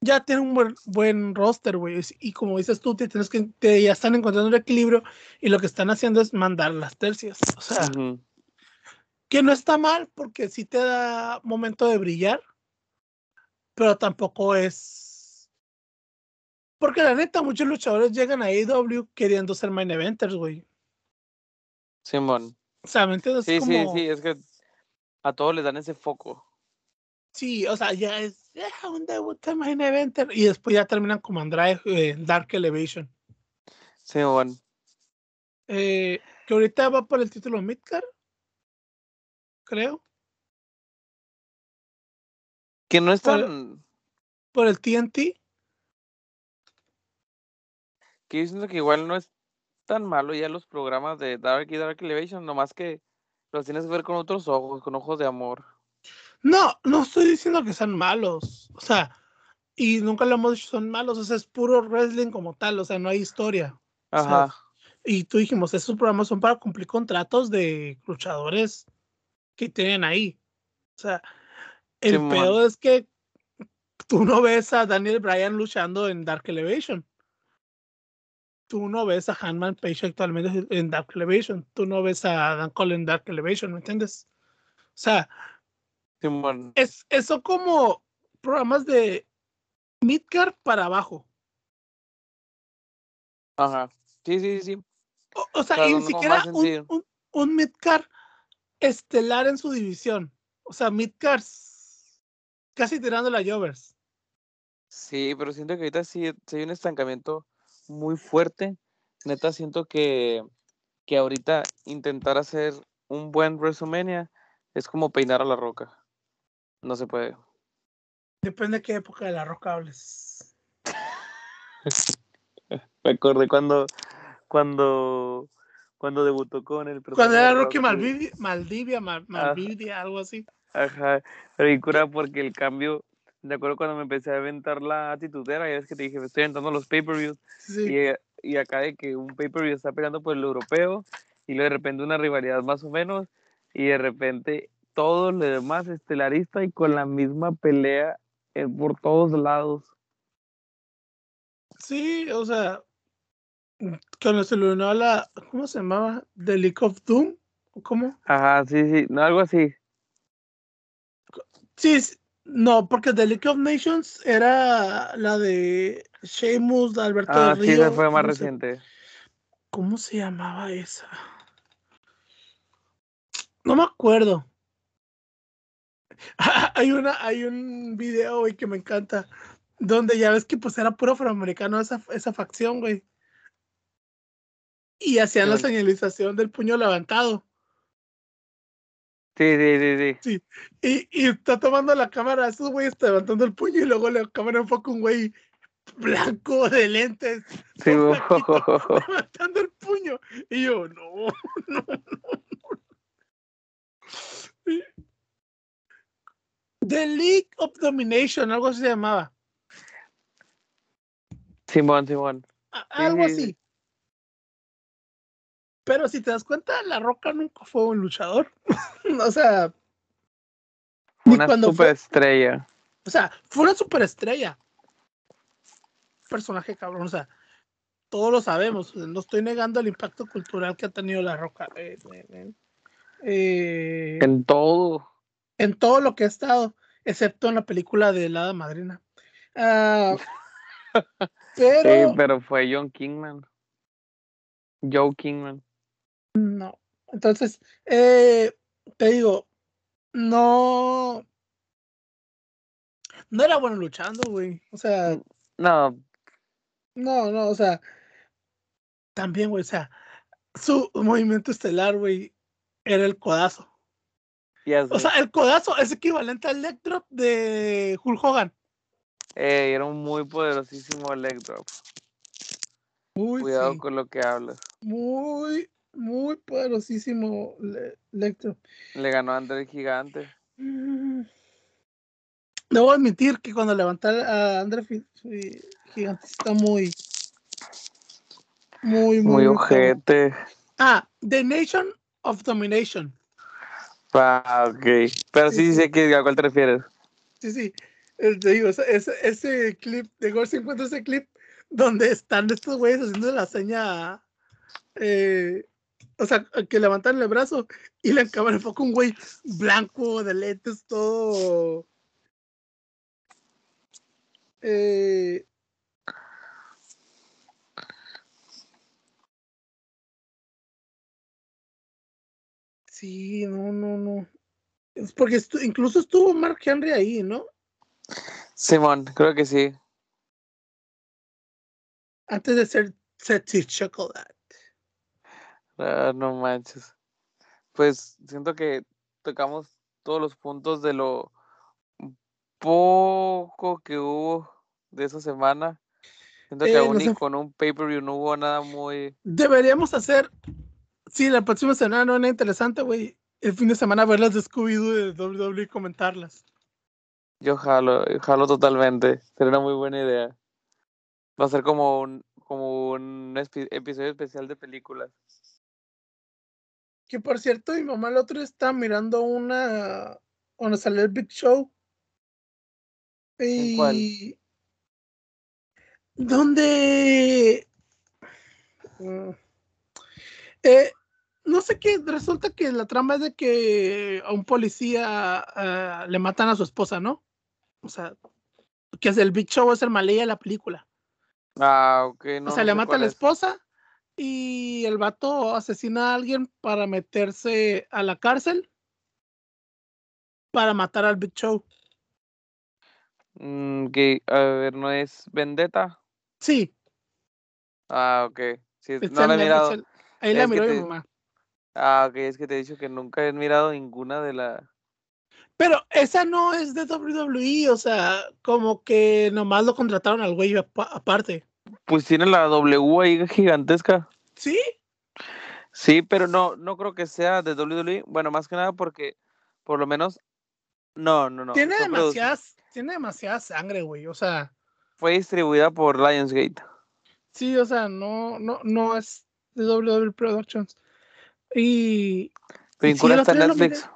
ya tiene un buen, buen roster, güey. Y como dices tú, te tienes que, te- ya están encontrando un equilibrio y lo que están haciendo es mandar las tercias. O sea. Que no está mal porque sí te da momento de brillar, pero tampoco es. Porque la neta, muchos luchadores llegan a AEW queriendo ser main eventers, güey. Simón. O sea, ¿me entiendes? Sí, sí, Como- sí, es que a todos les dan ese foco. Sí, o sea, ya es ya, un debut de main eventer y después ya terminan como Andrade eh, Dark Elevation. Simón. Eh, que ahorita va por el título Midcar, creo, Que no es Por- tan. por el TNT. Que yo siento que igual no es tan malo ya los programas de Dark y Dark Elevation, nomás que los tienes que ver con otros ojos, con ojos de amor. No, no estoy diciendo que sean malos, o sea, y nunca lo hemos dicho, son malos, o sea, es puro wrestling como tal, o sea, no hay historia. O sea, Ajá. Y tú dijimos, esos programas son para cumplir contratos de luchadores que tienen ahí. O sea, el Simón. peor es que tú no ves a Daniel Bryan luchando en Dark Elevation. Tú no ves a Hanman Page actualmente en Dark Elevation. Tú no ves a Dan Cole en Dark Elevation, ¿me entiendes? O sea, Simón. es eso como programas de midcard para abajo. Ajá. Sí, sí, sí. O, o sea, Claro, y ni no, siquiera un, un, un midcard estelar en su división. O sea, midcards casi tirando la Jovers. Sí, pero siento que ahorita sí, sí hay un estancamiento muy fuerte. Neta, siento que, que ahorita intentar hacer un buen WrestleMania es como peinar a la roca. No se puede. Depende de qué época de la roca hables. <laughs> Me acordé cuando, cuando, cuando debutó con el Cuando personaje era de Rocky Maldivia, Mal- Malvivia, algo así. Ajá, pero y cura porque el cambio, de acuerdo cuando me empecé a aventar la atitudera, ya es que te dije, me estoy aventando los pay-per-views, Sí. y, y acá de que un pay-per-view está peleando por el europeo, y luego de repente una rivalidad más o menos, y de repente todo lo demás estelarista y con la misma pelea eh, por todos lados. Sí, o sea, cuando se le unió a la, ¿cómo se llamaba? The League of Doom, ¿o ¿cómo? Ajá, sí, sí, no, algo así. Sí, no, porque The League of Nations era la de Sheamus, Alberto Ah, del sí, Río. fue más ¿cómo se- reciente. ¿Cómo se llamaba esa? No me acuerdo. <laughs> hay una, hay un video, güey, que me encanta, donde ya ves que pues era puro afroamericano esa, esa facción, güey. Y hacían la señalización del puño levantado. Sí, sí, sí, sí. Y, y está tomando la cámara, esos güeyes está levantando el puño y luego la cámara enfoca un güey blanco de lentes Sí, <laughs> levantando el puño. Y yo, no, no, no. no. The League of Domination, algo así se llamaba. Simón, Simón. A- Algo sí, sí. así. Pero si te das cuenta, La Roca nunca fue un luchador. <laughs> o sea, Una superestrella. o sea, fue una superestrella. Personaje cabrón, o sea, todos lo sabemos. no estoy negando el impacto cultural que ha tenido La Roca. eh, eh, eh. En todo. en todo lo que ha estado, excepto en la película de la Hada Madrina. Ah, <laughs> pero Sí, pero fue John Kingman. Joe Kingman. No. Entonces, eh, te digo, no. No era bueno luchando, güey. O sea, No, no, no, o sea. También, güey, o sea, su movimiento estelar, güey, era el codazo. ya sé. O sea, el codazo es equivalente al leg drop de Hulk Hogan. Ey, era un muy poderosísimo leg drop. Uy, Cuidado sí. con lo que hablas. muy, muy poderosísimo le-. Le ganó a André el Gigante. Mm. Debo admitir que cuando levanté a André Gigante está muy, muy, muy, Muy ojete. Ah, The Nation of Domination. Ah, ok. Pero Sí, sí, sí. sé que, a cuál te refieres. Sí, sí. Eh, Te digo, ese, ese, ese clip de Gore se encuentra ese clip donde están estos güeyes haciendo la seña. eh, o sea, que levantan el brazo y la cámara enfoca un güey blanco de lentes, todo. eh, sí, no, no, no. Es porque estu- incluso estuvo Mark Henry ahí, ¿no? Simón, creo que sí. Antes de ser Sexy Chocolate. Ah, no manches. Pues siento que tocamos todos los puntos de lo poco que hubo de esa semana. Siento que Eh, aún no ni sé. con un pay-per-view no hubo nada muy... Deberíamos hacer, sí, la próxima semana no era interesante, güey. El fin de semana ver las de Scooby-Doo de WWE y comentarlas. Yo jalo, jalo totalmente. Sería una muy buena idea. Va a ser como un, como un episodio especial de películas. Que por cierto, mi mamá el otro estaba mirando una donde salió el Big Show. ¿En cuál? Y donde Mm. Eh, no sé qué, resulta que la trama es de que a un policía ah, le matan a su esposa, ¿no? O sea, que es el Big Show es el malilla de la película. Ah, ok, no. o sea, no le mata a la es. esposa y el vato asesina a alguien para meterse a la cárcel para matar al Big Show. Mm, que, a ver, ¿no es Vendetta? Sí, Ah, ok. Sí, no la he mirado. el- ahí la Es miró mi te- mamá. Ah, ok, es que te he dicho que nunca he mirado ninguna de la... Pero esa no es de WWE, o sea, como que nomás lo contrataron al güey apa- aparte. Pues tiene la W ahí gigantesca. ¿Sí? Sí, pero no, no creo que sea de WWE. Bueno, más que nada porque, por lo menos, no, no, no. tiene demasiadas, tiene demasiada sangre, güey. O sea, Fue distribuida por Lionsgate. sí, o sea, no, no, no es de WWE Productions. Y Vincula está en. Netflix.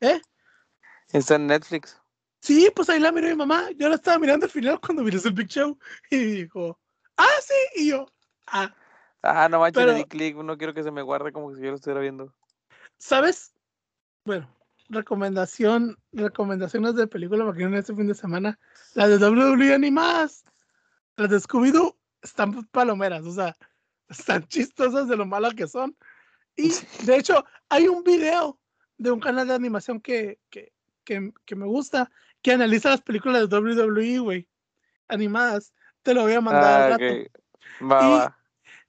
¿Eh? Está en Netflix. sí, pues ahí la miró mi mamá. Yo la estaba mirando al final cuando miré el Big Show y dijo, ah, sí, y yo, ah, Ah, no manches, Pero- le di clic. No quiero que se me guarde como si yo lo estuviera viendo. ¿sabes? Bueno, recomendación, recomendaciones de película para que vean este fin de semana. Las de WWE animadas, las de Scooby-Doo están palomeras, o sea, <laughs> están chistosas de lo malas que son. <laughs> Y de hecho, hay un video de un canal de animación que, que, que, que me gusta, que analiza las películas de WWE, güey, animadas. Te lo voy a mandar Ah, al rato. Va, Y- va.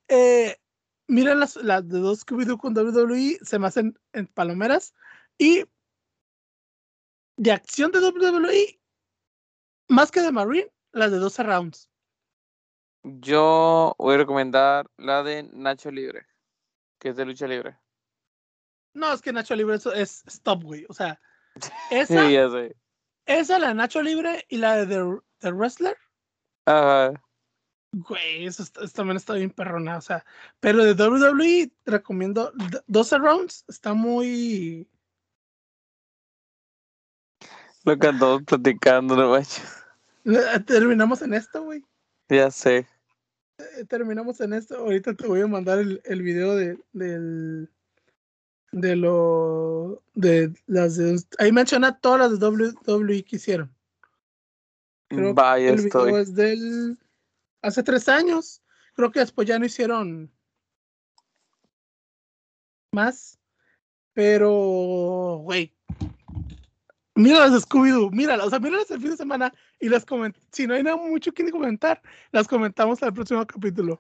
Eh, miren las, las de dos Scooby-Doo con WWE, se me hacen en palomeras. Y de acción de WWE, más que de Marine, las de 12 rounds. Yo voy a recomendar la de Nacho Libre, que es de lucha libre. No, es que Nacho Libre eso es stop, güey. O sea, <laughs> esa, Sí, esa, la de Nacho Libre y la de The, The Wrestler, Ajá. Güey, eso, está- eso también está bien perrona, o sea, pero de WWE te recomiendo d- 12 rounds, está muy... Lo que andamos platicando, no manches. eh, Terminamos en esto, güey. Ya sé. eh, terminamos en esto. Ahorita te voy a mandar el, el video de, del de lo de las de, ahí menciona todas las de WWE que hicieron. Creo que Vaya, el video estoy. es del hace tres años. Creo que después ya no hicieron más. Pero, güey. Míralas de Scooby-Doo, míralas, o sea, míralas el fin de semana y las coment si no hay nada mucho que comentar, las comentamos al próximo capítulo.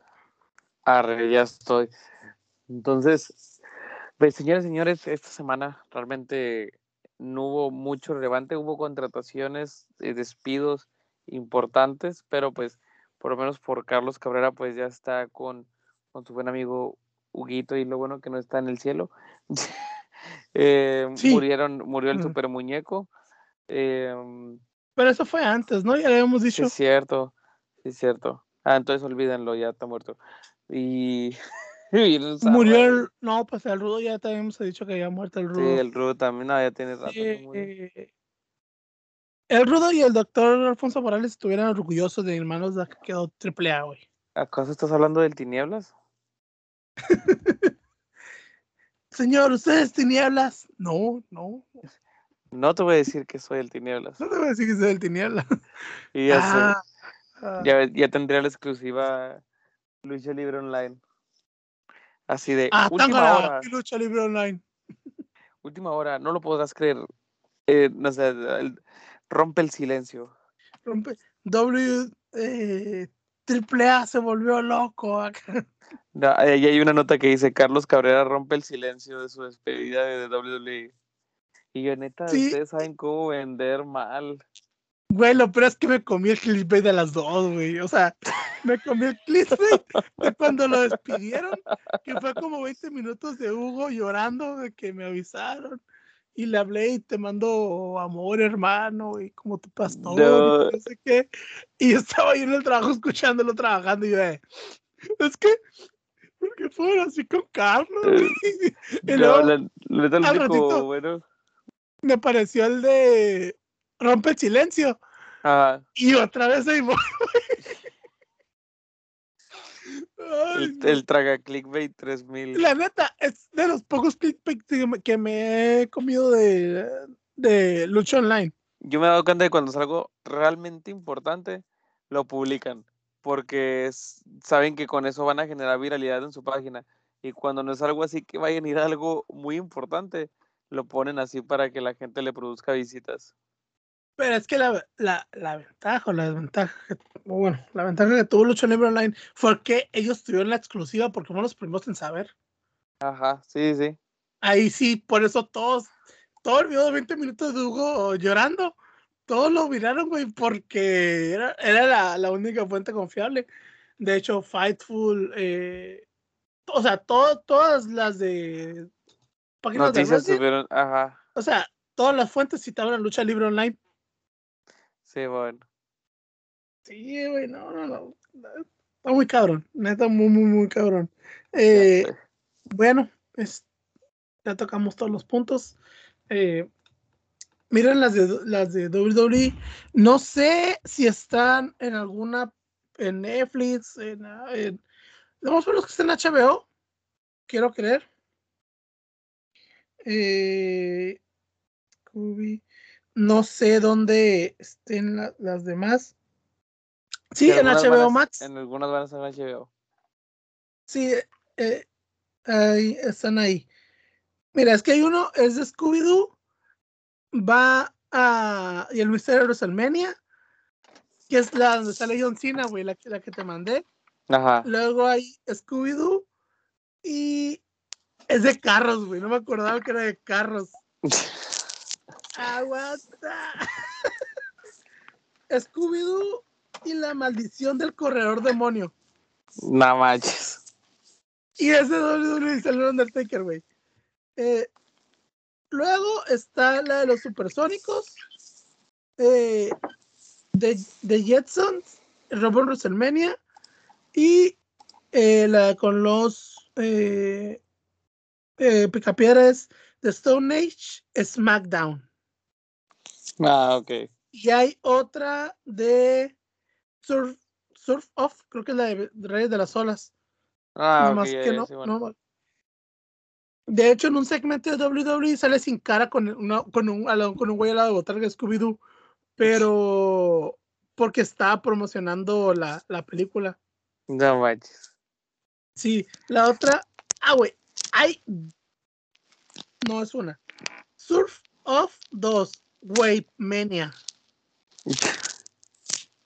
Arre, ya estoy. Entonces, pues, señores señores, esta semana realmente no hubo mucho relevante, hubo contrataciones, eh, despidos importantes, pero pues por lo menos por Carlos Cabrera pues ya está con, con su buen amigo Huguito y lo bueno que no está en el cielo. <laughs> Eh, Sí. Murieron, murió el Mm. super muñeco. Eh, Pero eso fue antes, ¿no? Ya le habíamos Sí, dicho. es cierto, sí, es cierto. Ah, entonces olvídenlo, ya está muerto. Y, <laughs> y el Murió el. No, pues el Rudo ya te habíamos dicho que había muerto el Sí, Rudo. el Rudo también, no, ya tiene rato. Sí, eh, el Rudo y el doctor Alfonso Morales estuvieran orgullosos de hermanos de que quedó triple A, güey. ¿Acaso estás hablando del Tinieblas? <laughs> Señor, ¿ustedes tinieblas? No, no. No te voy a decir que soy el Tinieblas. No te voy a decir que soy el tiniebla. <laughs> Y ya sé, Ah, ah, ya, ya tendría la exclusiva Lucha Libre Online. Así de ah, última hora, lucha libre online. última hora, no lo podrás creer. Eh, no sé, el- rompe el silencio. Rompe. W eh, triple A se volvió loco acá. No, ahí hay una nota que dice Carlos Cabrera rompe el silencio de su despedida de WWE. Y yo, neta, Sí. ustedes saben cómo vender mal. Güey, lo peor es que me comí el clickbait de las dos, güey. O sea, me comí el clickbait de cuando lo despidieron, que fue como 20 minutos de Hugo llorando de que me avisaron. Y le hablé y te mando amor, hermano, y como tu pastor, y No. no sé qué. Y yo estaba ahí en el trabajo escuchándolo, trabajando, y yo, eh, es que, ¿por qué fueron así con Carlos? güey?" <laughs> Y No, luego la, la lo al único ratito- bueno. me apareció el de Rompe el Silencio. ajá, Y otra vez ahí <laughs> voy. Ay, el, traga clickbait 3000. La neta, es de los pocos clickbait que me, que me he comido de, de Lucha Online. Yo me he dado cuenta de cuando es algo realmente importante, lo publican. Porque es- saben que con eso van a generar viralidad en su página. Y cuando no es algo así que vayan a ir a algo muy importante, lo ponen así para que la gente le produzca visitas. Pero es que la, la, la ventaja o la desventaja, bueno, la ventaja que tuvo Lucha Libre Online fue que ellos tuvieron la exclusiva porque fueron los primeros en saber. Ajá, sí, sí. Ahí sí, por eso todos, todo el video de 20 minutos de Hugo llorando, todos lo miraron, güey, porque era, era la, la única fuente confiable. De hecho, Fightful, eh, o sea, todo, todas las de páginas de Noticias Reddit, subieron, ajá, o sea, todas las fuentes citaban a Lucha Libre Online. Sí, bueno. Sí, güey, no, no, no. Está muy cabrón, neta, muy, muy, muy cabrón. Eh. Bueno, es- ya tocamos todos los puntos. Eh, miren las de las de WWE. No sé si están en alguna en Netflix, en, en vamos a ver los que están en HBO. Quiero creer. Eh. No sé dónde estén la- las demás. Sí, en van HBO Max. En algunas van a ser en HBO. Sí, eh, ahí están ahí. Mira, es que hay uno, es de Scooby-Doo, va a. Y el misterio de WrestleMania, que es la donde sale John Cena, güey, la, que- la que te mandé. Ajá. Luego hay Scooby-Doo y es de carros, güey, no me acordaba que era de carros. <laughs> Aguanta. <laughs> Scooby-Doo y la maldición del corredor demonio. No manches. Y ese WWE salió Undertaker, güey. Eh, luego está la de los supersónicos. Eh, de, de Jetsons, Robot WrestleMania. Y eh, la con los eh, eh, picapiedras de Stone Age, SmackDown. Ah, ok. Y hay otra de Surf, Surf Off, creo que es la de Reyes de las Olas. Ah, Nomás ya, que no, bueno. no- De hecho, en un segmento de WWE sale sin cara con, una- con, un, con un güey al lado de botarga de Scooby-Doo, pero porque está promocionando la, la película. No manches. Sí, la otra, ah, güey, hay, no es una. Surf Off 2, Wave Mania.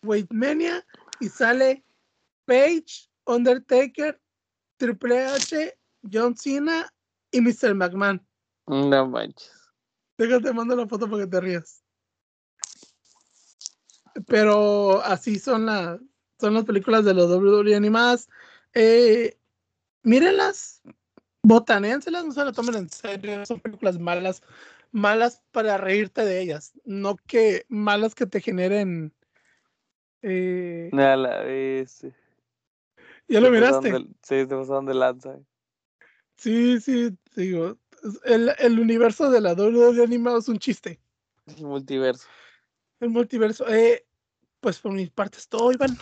Wave Mania y sale Page, Undertaker, Triple H, John Cena y Mr. McMahon. No manches. Déjate, mando la foto para que te rías. Pero así son, las son las películas de los WWE animadas. Eh, mírenlas, botanénselas, no se las tomen en serio. Son películas malas, malas para reírte de ellas, no que malas que te generen. eh, A la vez. ¿Ya lo miraste? de- Sí, se pasaron de lanza. Sí, sí, digo. El, el universo de la WWE animado es un chiste. Multiverso. El multiverso. Eh, pues por mi parte es todo, Iván.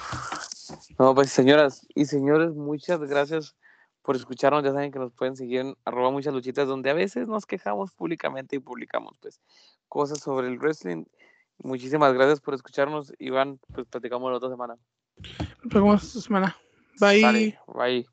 No, pues señoras y señores, muchas gracias por escucharnos. Ya saben que nos pueden seguir en arroba muchas luchitas, donde a veces nos quejamos públicamente y publicamos pues cosas sobre el wrestling. Muchísimas gracias por escucharnos, Iván. Pues platicamos la otra semana. Nos vemos esta semana. Bye. Sale, bye.